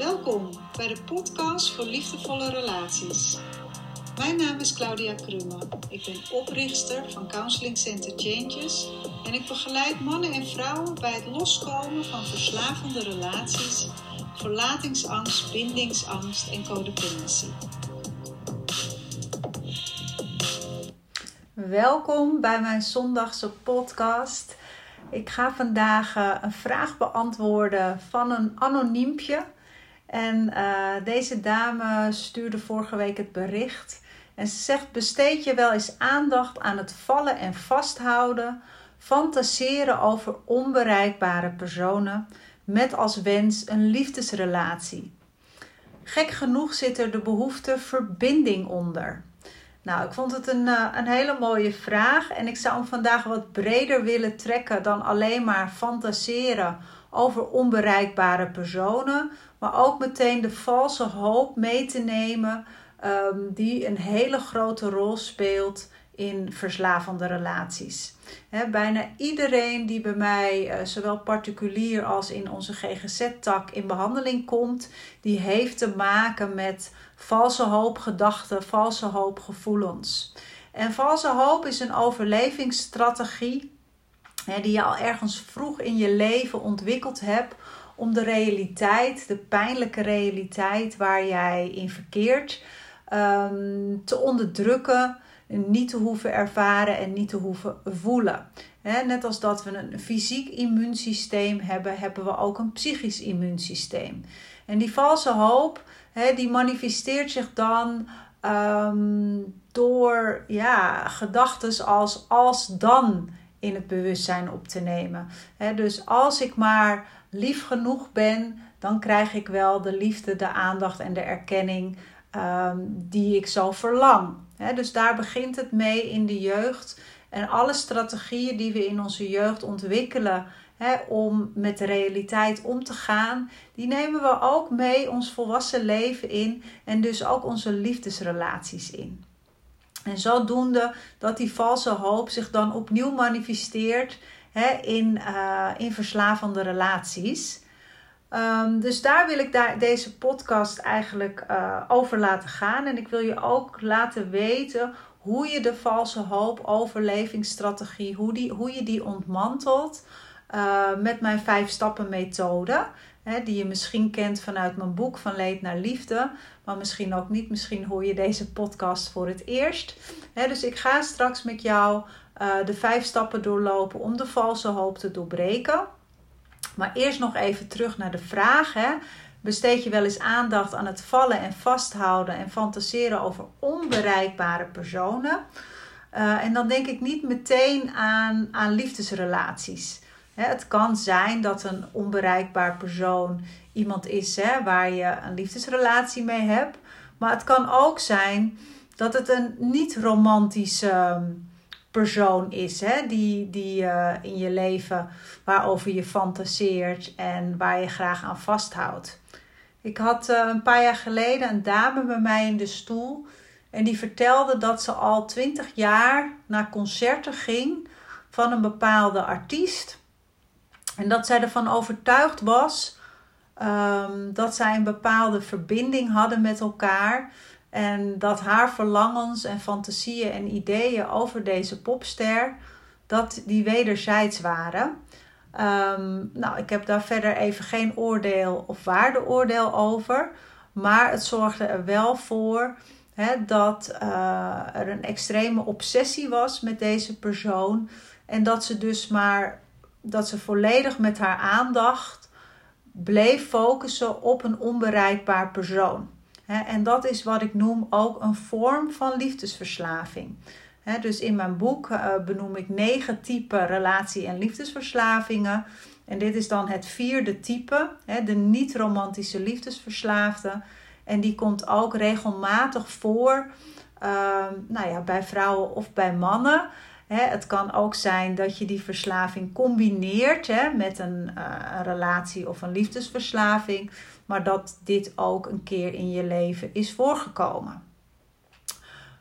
Welkom bij de podcast voor liefdevolle relaties. Mijn naam is Claudia Krumme. Ik ben oprichter van Counseling Center Changes en ik begeleid mannen en vrouwen bij het loskomen van verslavende relaties, verlatingsangst, bindingsangst en codependency. Welkom bij mijn zondagse podcast. Ik ga vandaag eh, een vraag beantwoorden van een anoniempje. En uh, deze dame stuurde vorige week het bericht. En ze zegt: besteed je wel eens aandacht aan het vallen en vasthouden, fantaseren over onbereikbare personen, met als wens een liefdesrelatie. Gek genoeg zit er de behoefte verbinding onder. Nou, ik vond het een, uh, een hele mooie vraag en ik zou hem vandaag wat breder willen trekken dan alleen maar fantaseren over onbereikbare personen, maar ook meteen de valse hoop mee te nemen um, die een hele grote rol speelt in verslavende relaties. Bijna iedereen die bij mij, uh, zowel particulier als in onze GGZ-tak, in behandeling komt, die heeft te maken met valse hoopgedachten, valse hoopgevoelens. En valse hoop is een overlevingsstrategie hè, die je al ergens vroeg in je leven ontwikkeld hebt om de realiteit, de pijnlijke realiteit waar jij in verkeert, um, te onderdrukken, niet te hoeven ervaren en niet te hoeven voelen. net als dat we een fysiek immuunsysteem hebben, hebben we ook een psychisch immuunsysteem. En die valse hoop, die manifesteert zich dan um, door ja, gedachten als als dan in het bewustzijn op te nemen. dus als ik maar lief genoeg ben, dan krijg ik wel de liefde, de aandacht en de erkenning um, die ik zo verlang. dus daar begint het mee in de jeugd. En alle strategieën die we in onze jeugd ontwikkelen om met de realiteit om te gaan, die nemen we ook mee ons volwassen leven in en dus ook onze liefdesrelaties in. En zodoende dat die valse hoop zich dan opnieuw manifesteert hè, in, uh, in verslavende relaties. Um, dus daar wil ik daar, deze podcast eigenlijk uh, over laten gaan. En ik wil je ook laten weten hoe je de valse hoop overlevingsstrategie, hoe, die, hoe je die ontmantelt. Uh, met mijn vijf stappen methode. Hè, die je misschien kent vanuit mijn boek Van Leed naar Liefde. Maar misschien ook niet. Misschien hoor je deze podcast voor het eerst. Hè, dus ik ga straks met jou uh, de vijf stappen doorlopen om de valse hoop te doorbreken. Maar eerst nog even terug naar de vraag. Hè. Besteed je wel eens aandacht aan het vallen en vasthouden en fantaseren over onbereikbare personen? Uh, en dan denk ik niet meteen aan, aan liefdesrelaties. Het kan zijn dat een onbereikbaar persoon iemand is hè, waar je een liefdesrelatie mee hebt. Maar het kan ook zijn dat het een niet-romantische ehm, persoon is hè, die, die uh, in je leven waarover je fantaseert en waar je graag aan vasthoudt. Ik had uh, een paar jaar geleden een dame bij mij in de stoel en die vertelde dat ze al twintig jaar naar concerten ging van een bepaalde artiest. En dat zij ervan overtuigd was um, dat zij een bepaalde verbinding hadden met elkaar. En dat haar verlangens en fantasieën en ideeën over deze popster, dat die wederzijds waren. Um, nou, ik heb daar verder even geen oordeel of waardeoordeel over. Maar het zorgde er wel voor dat uh, er een extreme obsessie was met deze persoon. En dat ze dus maar dat ze volledig met haar aandacht bleef focussen op een onbereikbaar persoon. En dat is wat ik noem ook een vorm van liefdesverslaving. Dus in mijn boek eh, benoem ik negen typen relatie- en liefdesverslavingen. En dit is dan het vierde type, de niet-romantische liefdesverslaafde. En die komt ook regelmatig voor ehm, nou ja, bij vrouwen of bij mannen het kan ook zijn dat je die verslaving combineert met een, uh, een, relatie of een liefdesverslaving, maar dat dit ook een keer in je leven is voorgekomen.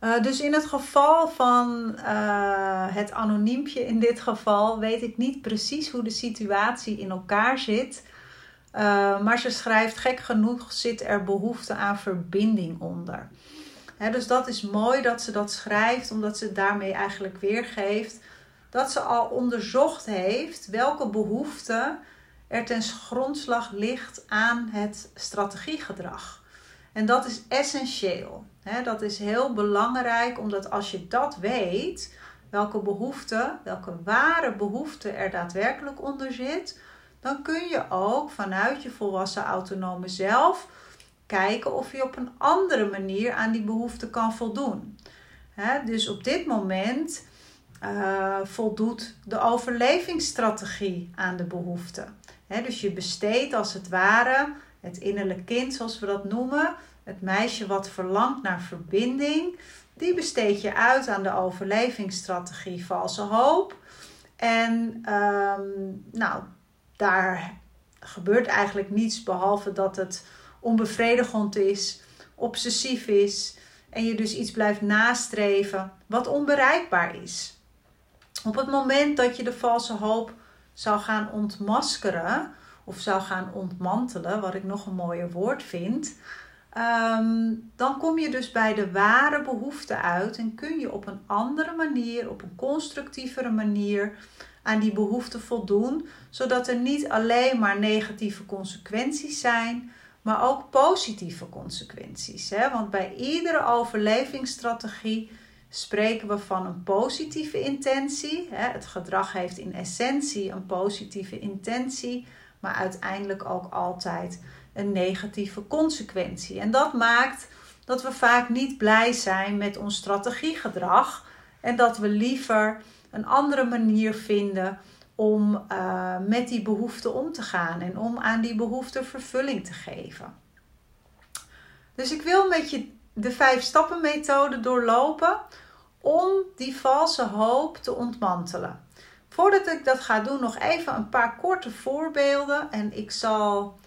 Uh, dus in het geval van uh, het anoniempje in dit geval weet ik niet precies hoe de situatie in elkaar zit. maar ze schrijft: gek genoeg zit er behoefte aan verbinding onder. Dus dat is mooi dat ze dat schrijft, omdat ze daarmee eigenlijk weergeeft dat ze al onderzocht heeft welke behoefte er ten grondslag ligt aan het strategiegedrag. En dat is essentieel. dat is heel belangrijk, omdat als je dat weet, welke behoefte, welke ware behoefte er daadwerkelijk onder zit, dan kun je ook vanuit je volwassen autonome zelf kijken of je op een andere manier aan die behoefte kan voldoen. dus op dit moment uh, voldoet de overlevingsstrategie aan de behoefte. dus je besteedt als het ware het innerlijk kind, zoals we dat noemen, het meisje wat verlangt naar verbinding, die besteed je uit aan de overlevingsstrategie valse hoop. En ehm, nou, daar gebeurt eigenlijk niets behalve dat het onbevredigend is, obsessief is en je dus iets blijft nastreven wat onbereikbaar is. Op het moment dat je de valse hoop zou gaan ontmaskeren of zou gaan ontmantelen, wat ik nog een mooier woord vind, ehm, dan kom je dus bij de ware behoefte uit en kun je op een andere manier, op een constructievere manier aan die behoefte voldoen, zodat er niet alleen maar negatieve consequenties zijn, maar ook positieve consequenties. Hè? Want bij iedere overlevingsstrategie spreken we van een positieve intentie. Het gedrag heeft in essentie een positieve intentie, maar uiteindelijk ook altijd een negatieve consequentie. En dat maakt dat we vaak niet blij zijn met ons strategiegedrag en dat we liever een andere manier vinden om uh, met die behoefte om te gaan en om aan die behoefte vervulling te geven. Dus ik wil met je de vijf stappen methode doorlopen om die valse hoop te ontmantelen. Voordat ik dat ga doen, nog even een paar korte voorbeelden. En ik zal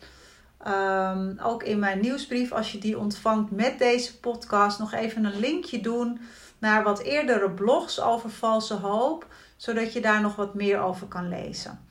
ehm, ook in mijn nieuwsbrief, als je die ontvangt met deze podcast, nog even een linkje doen naar wat eerdere blogs over valse hoop, zodat je daar nog wat meer over kan lezen.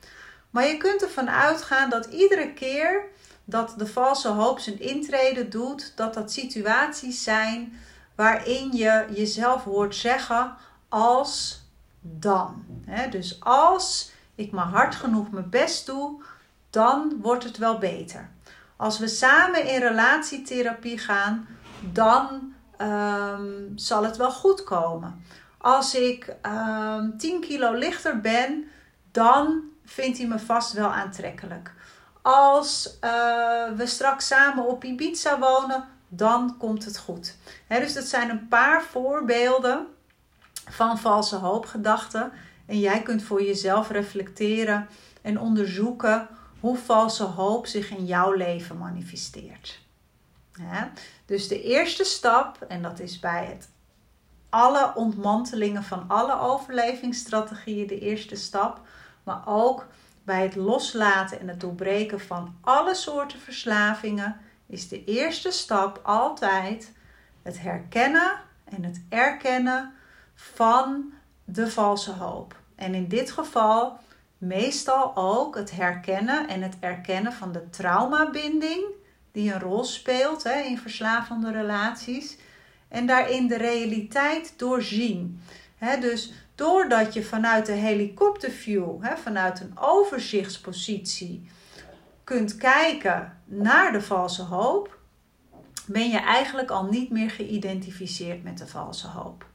Maar je kunt ervan uitgaan dat iedere keer dat de valse hoop zijn intrede doet, dat dat situaties zijn waarin je jezelf hoort zeggen als dan. dus als ik maar hard genoeg mijn best doe, dan wordt het wel beter. Als we samen in relatietherapie gaan, dan ehm, zal het wel goed komen. Als ik um, ehm, 10 kilo lichter ben, dan vindt hij me vast wel aantrekkelijk. Als uh, we straks samen op Ibiza wonen, dan komt het goed. dus dat zijn een paar voorbeelden van valse hoopgedachten. En jij kunt voor jezelf reflecteren en onderzoeken hoe valse hoop zich in jouw leven manifesteert. dus de eerste stap, en dat is bij het alle ontmantelingen van alle overlevingsstrategieën de eerste stap, maar ook bij het loslaten en het doorbreken van alle soorten verslavingen is de eerste stap altijd het herkennen en het erkennen van de valse hoop. En in dit geval meestal ook het herkennen en het erkennen van de traumabinding die een rol speelt hè, in verslavende relaties. En daarin de realiteit doorzien. Dus doordat je vanuit de helikopterview, vanuit een overzichtspositie, kunt kijken naar de valse hoop, ben je eigenlijk al niet meer geïdentificeerd met de valse hoop.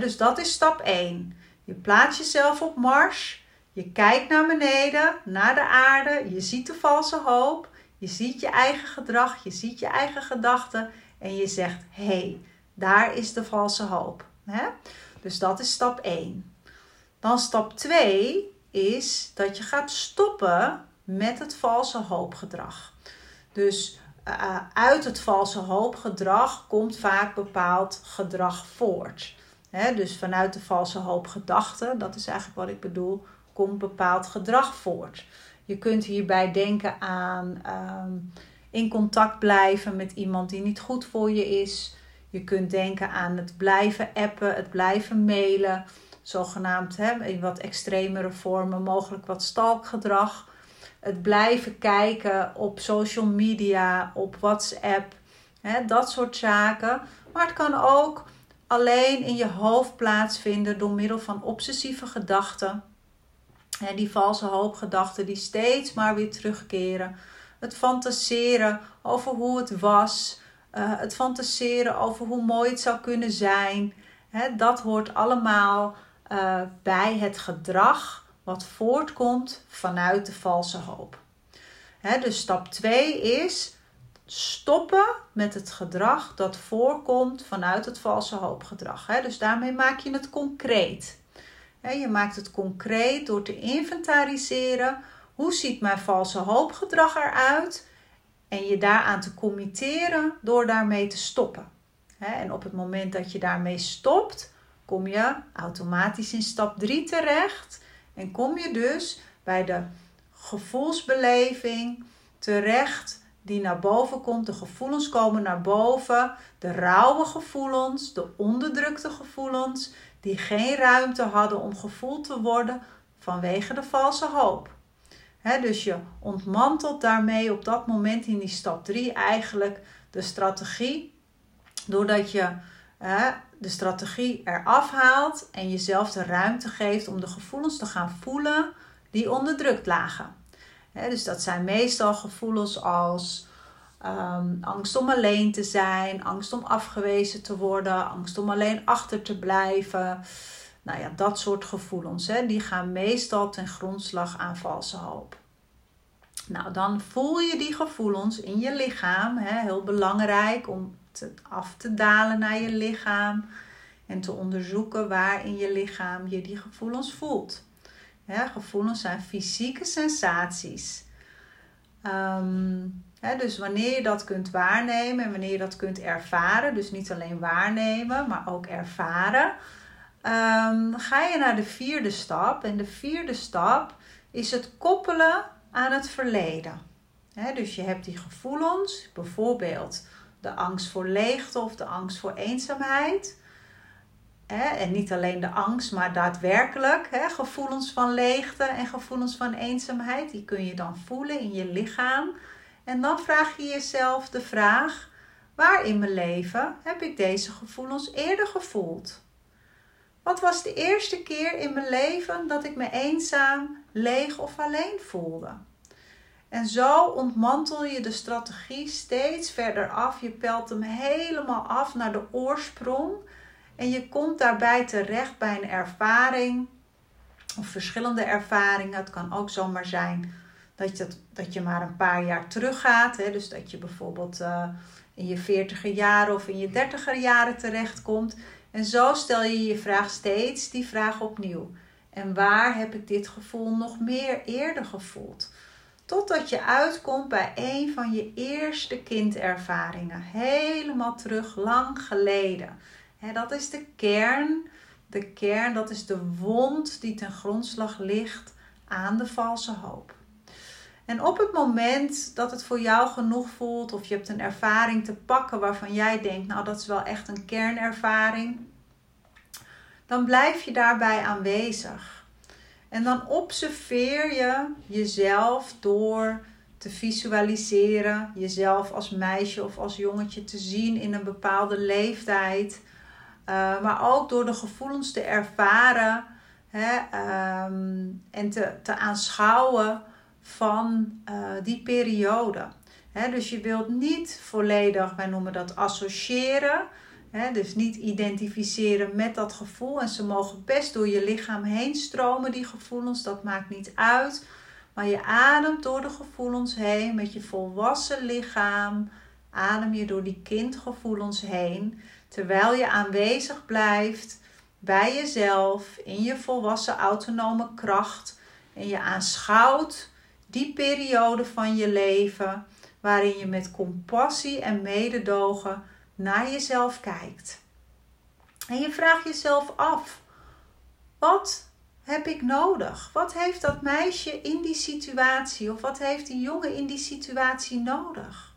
dus dat is stap 1. Je plaatst jezelf op Mars, je kijkt naar beneden, naar de aarde, je ziet de valse hoop, je ziet je eigen gedrag, je ziet je eigen gedachten en je zegt: hé, hey, daar is de valse hoop. Dus dat is stap 1. Dan stap 2 is dat je gaat stoppen met het valse hoopgedrag. Dus uh, uit het valse hoopgedrag komt vaak bepaald gedrag voort. dus vanuit de valse hoopgedachte, dat is eigenlijk wat ik bedoel, komt bepaald gedrag voort. Je kunt hierbij denken aan ehm, in contact blijven met iemand die niet goed voor je is. Je kunt denken aan het blijven appen, het blijven mailen, zogenaamd in wat extremere vormen, mogelijk wat stalkgedrag. het blijven kijken op social media, op WhatsApp, hè, dat soort zaken. Maar het kan ook alleen in je hoofd plaatsvinden door middel van obsessieve gedachten. En die valse hoopgedachten die steeds maar weer terugkeren. Het fantaseren over hoe het was. Uh, het fantaseren over hoe mooi het zou kunnen zijn. dat hoort allemaal uh, bij het gedrag wat voortkomt vanuit de valse hoop. dus stap 2 is stoppen met het gedrag dat voorkomt vanuit het valse hoopgedrag. Dus daarmee maak je het concreet. Je maakt het concreet door te inventariseren hoe ziet mijn valse hoopgedrag eruit en je daaraan te committeren door daarmee te stoppen. En op het moment dat je daarmee stopt, kom je automatisch in stap 3 terecht en kom je dus bij de gevoelsbeleving terecht die naar boven komt. De gevoelens komen naar boven. De rauwe gevoelens, de onderdrukte gevoelens, die geen ruimte hadden om gevoeld te worden vanwege de valse hoop. Dus je ontmantelt daarmee op dat moment in die stap 3 eigenlijk de strategie. Doordat je de strategie eraf haalt en jezelf de ruimte geeft om de gevoelens te gaan voelen die onderdrukt lagen. dus dat zijn meestal gevoelens als um, angst om alleen te zijn, angst om afgewezen te worden, angst om alleen achter te blijven. Nou ja, dat soort gevoelens, hè, die gaan meestal ten grondslag aan valse hoop. Nou, dan voel je die gevoelens in je lichaam. Hè, heel belangrijk om te, af te dalen naar je lichaam en te onderzoeken waar in je lichaam je die gevoelens voelt. Gevoelens zijn fysieke sensaties. Um, dus wanneer je dat kunt waarnemen en wanneer je dat kunt ervaren, dus niet alleen waarnemen, maar ook ervaren, um, ga je naar de vierde stap. En de vierde stap is het koppelen aan het verleden. dus je hebt die gevoelens, bijvoorbeeld de angst voor leegte of de angst voor eenzaamheid. en niet alleen de angst, maar daadwerkelijk gevoelens van leegte en gevoelens van eenzaamheid. Die kun je dan voelen in je lichaam. En dan vraag je jezelf de vraag: waar in mijn leven heb ik deze gevoelens eerder gevoeld? Wat was de eerste keer in mijn leven dat ik me eenzaam, leeg of alleen voelde? En zo ontmantel je de strategie steeds verder af. Je pelt hem helemaal af naar de oorsprong. En je komt daarbij terecht bij een ervaring of verschillende ervaringen. Het kan ook zomaar zijn dat je, dat je maar een paar jaar teruggaat. Hè? Dus dat je bijvoorbeeld uh, in je veertiger jaren of in je dertiger jaren terechtkomt. En zo stel je je vraag steeds die vraag opnieuw. En waar heb ik dit gevoel nog meer eerder gevoeld? Totdat je uitkomt bij een van je eerste kindervaringen. Helemaal terug, lang geleden. dat is de kern. De kern, dat is de wond die ten grondslag ligt aan de valse hoop. En op het moment dat het voor jou genoeg voelt, of je hebt een ervaring te pakken waarvan jij denkt, nou dat is wel echt een kernervaring, dan blijf je daarbij aanwezig. En dan observeer je jezelf door te visualiseren, jezelf als meisje of als jongetje te zien in een bepaalde leeftijd, uh, maar ook door de gevoelens te ervaren hè, um, en te, te aanschouwen van uh, die periode. dus je wilt niet volledig, wij noemen dat associëren. dus niet identificeren met dat gevoel. En ze mogen best door je lichaam heen stromen, die gevoelens. Dat maakt niet uit. Maar je ademt door de gevoelens heen met je volwassen lichaam. Adem je door die kindgevoelens heen. Terwijl je aanwezig blijft bij jezelf in je volwassen autonome kracht. En je aanschouwt die periode van je leven waarin je met compassie en mededogen naar jezelf kijkt. En je vraagt jezelf af: wat heb ik nodig? Wat heeft dat meisje in die situatie of wat heeft die jongen in die situatie nodig?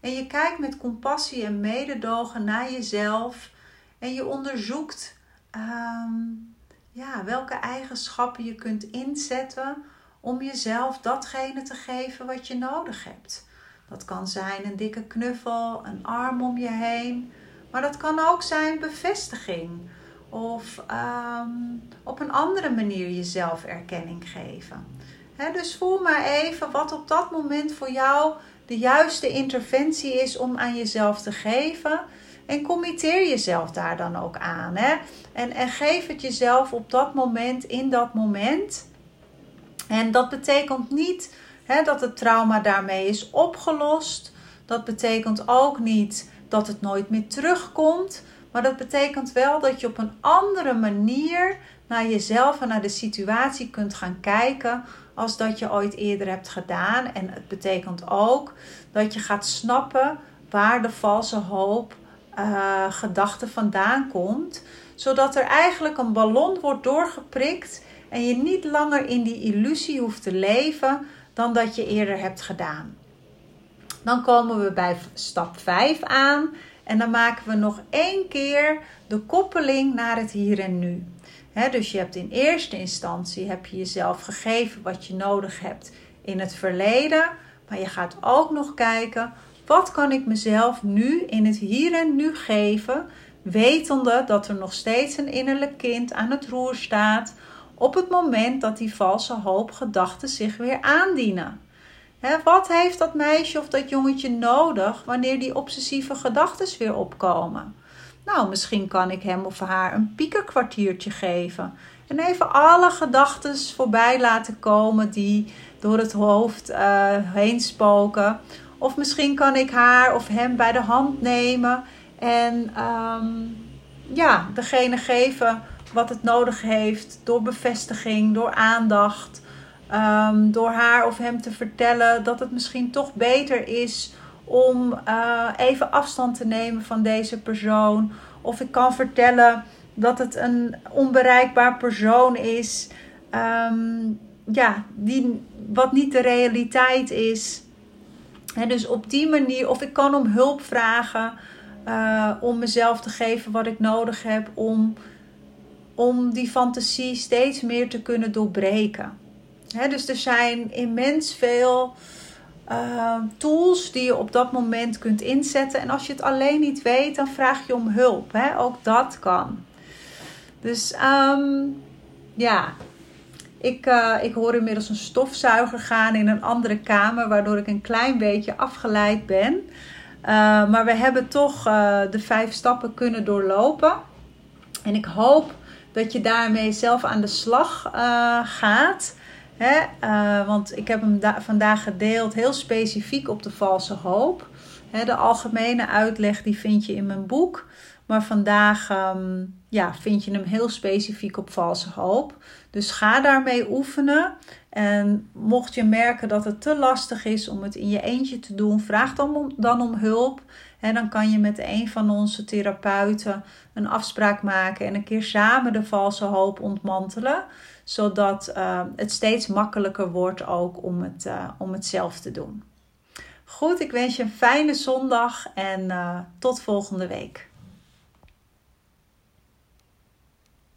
En je kijkt met compassie en mededogen naar jezelf en je onderzoekt um, ja, welke eigenschappen je kunt inzetten om jezelf datgene te geven wat je nodig hebt. Dat kan zijn een dikke knuffel, een arm om je heen, maar dat kan ook zijn bevestiging of ehm, op een andere manier jezelf erkenning geven. dus voel maar even wat op dat moment voor jou de juiste interventie is om aan jezelf te geven. En committeer jezelf daar dan ook aan. En, en geef het jezelf op dat moment, in dat moment. En dat betekent niet hè, dat het trauma daarmee is opgelost. Dat betekent ook niet dat het nooit meer terugkomt. Maar dat betekent wel dat je op een andere manier naar jezelf en naar de situatie kunt gaan kijken als dat je ooit eerder hebt gedaan. En het betekent ook dat je gaat snappen waar de valse hoop uh, gedachte vandaan komt. Zodat er eigenlijk een ballon wordt doorgeprikt en je niet langer in die illusie hoeft te leven dan dat je eerder hebt gedaan. Dan komen we bij stap 5 aan en dan maken we nog één keer de koppeling naar het hier en nu. dus je hebt in eerste instantie heb je jezelf gegeven wat je nodig hebt in het verleden, maar je gaat ook nog kijken wat kan ik mezelf nu in het hier en nu geven, wetende dat er nog steeds een innerlijk kind aan het roer staat op het moment dat die valse hoop gedachten zich weer aandienen. wat heeft dat meisje of dat jongetje nodig wanneer die obsessieve gedachten weer opkomen? Nou, misschien kan ik hem of haar een piekerkwartiertje geven. En even alle gedachten voorbij laten komen die door het hoofd uh, heen spoken. Of misschien kan ik haar of hem bij de hand nemen en ehm, ja, degene geven wat het nodig heeft door bevestiging, door aandacht. Ehm, door haar of hem te vertellen dat het misschien toch beter is om uh, even afstand te nemen van deze persoon. Of ik kan vertellen dat het een onbereikbaar persoon is. Um, ja, die, wat niet de realiteit is. En dus op die manier, of ik kan om hulp vragen uh, om mezelf te geven wat ik nodig heb om, om die fantasie steeds meer te kunnen doorbreken. dus er zijn immens veel uh, tools die je op dat moment kunt inzetten. En als je het alleen niet weet, dan vraag je om hulp. Ook dat kan. Dus um, ja, ik, uh, ik hoor inmiddels een stofzuiger gaan in een andere kamer, waardoor ik een klein beetje afgeleid ben. Uh, maar we hebben toch de vijf stappen kunnen doorlopen. En ik hoop dat je daarmee zelf aan de slag gaat. Hè? want ik heb hem vandaag gedeeld heel specifiek op de valse hoop. Hè, de algemene uitleg die vind je in mijn boek. Maar vandaag um, ja, vind je hem heel specifiek op valse hoop. Dus ga daarmee oefenen. En mocht je merken dat het te lastig is om het in je eentje te doen, vraag dan om, dan om hulp. En dan kan je met een van onze therapeuten een afspraak maken en een keer samen de valse hoop ontmantelen. Zodat uh, het steeds makkelijker wordt ook om het, uh, om het zelf te doen. Goed, ik wens je een fijne zondag en uh, tot volgende week.